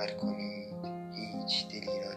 باور کنید. هیچ دلی را